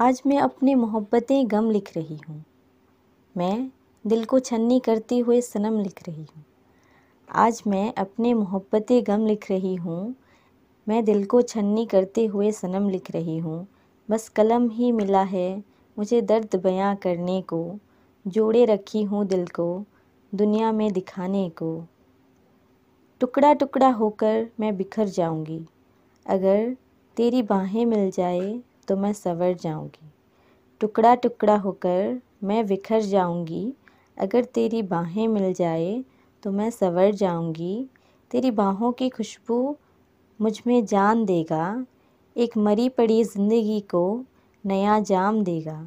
आज मैं अपनी मोहब्बतें गम लिख रही हूँ। मैं दिल को छन्नी करते हुए सनम लिख रही हूँ। आज मैं अपने मोहब्बतें गम लिख रही हूँ। मैं दिल को छन्नी करते हुए सनम लिख रही हूँ। बस कलम ही मिला है मुझे दर्द बयां करने को, जोड़े रखी हूँ दिल को, दुनिया में दिखाने को। टुकड़ा टुकड़ा होकर मैं बिखर जाऊँगी। अगर तेरी बाहें मिल जाए तो मैं संवर जाऊँगी। टुकड़ा टुकड़ा होकर मैं बिखर जाऊँगी। अगर तेरी बाहें मिल जाए तो मैं संवर जाऊँगी। तेरी बाहों की खुशबू मुझमें जान देगा। एक मरी पड़ी ज़िंदगी को नया जाम देगा।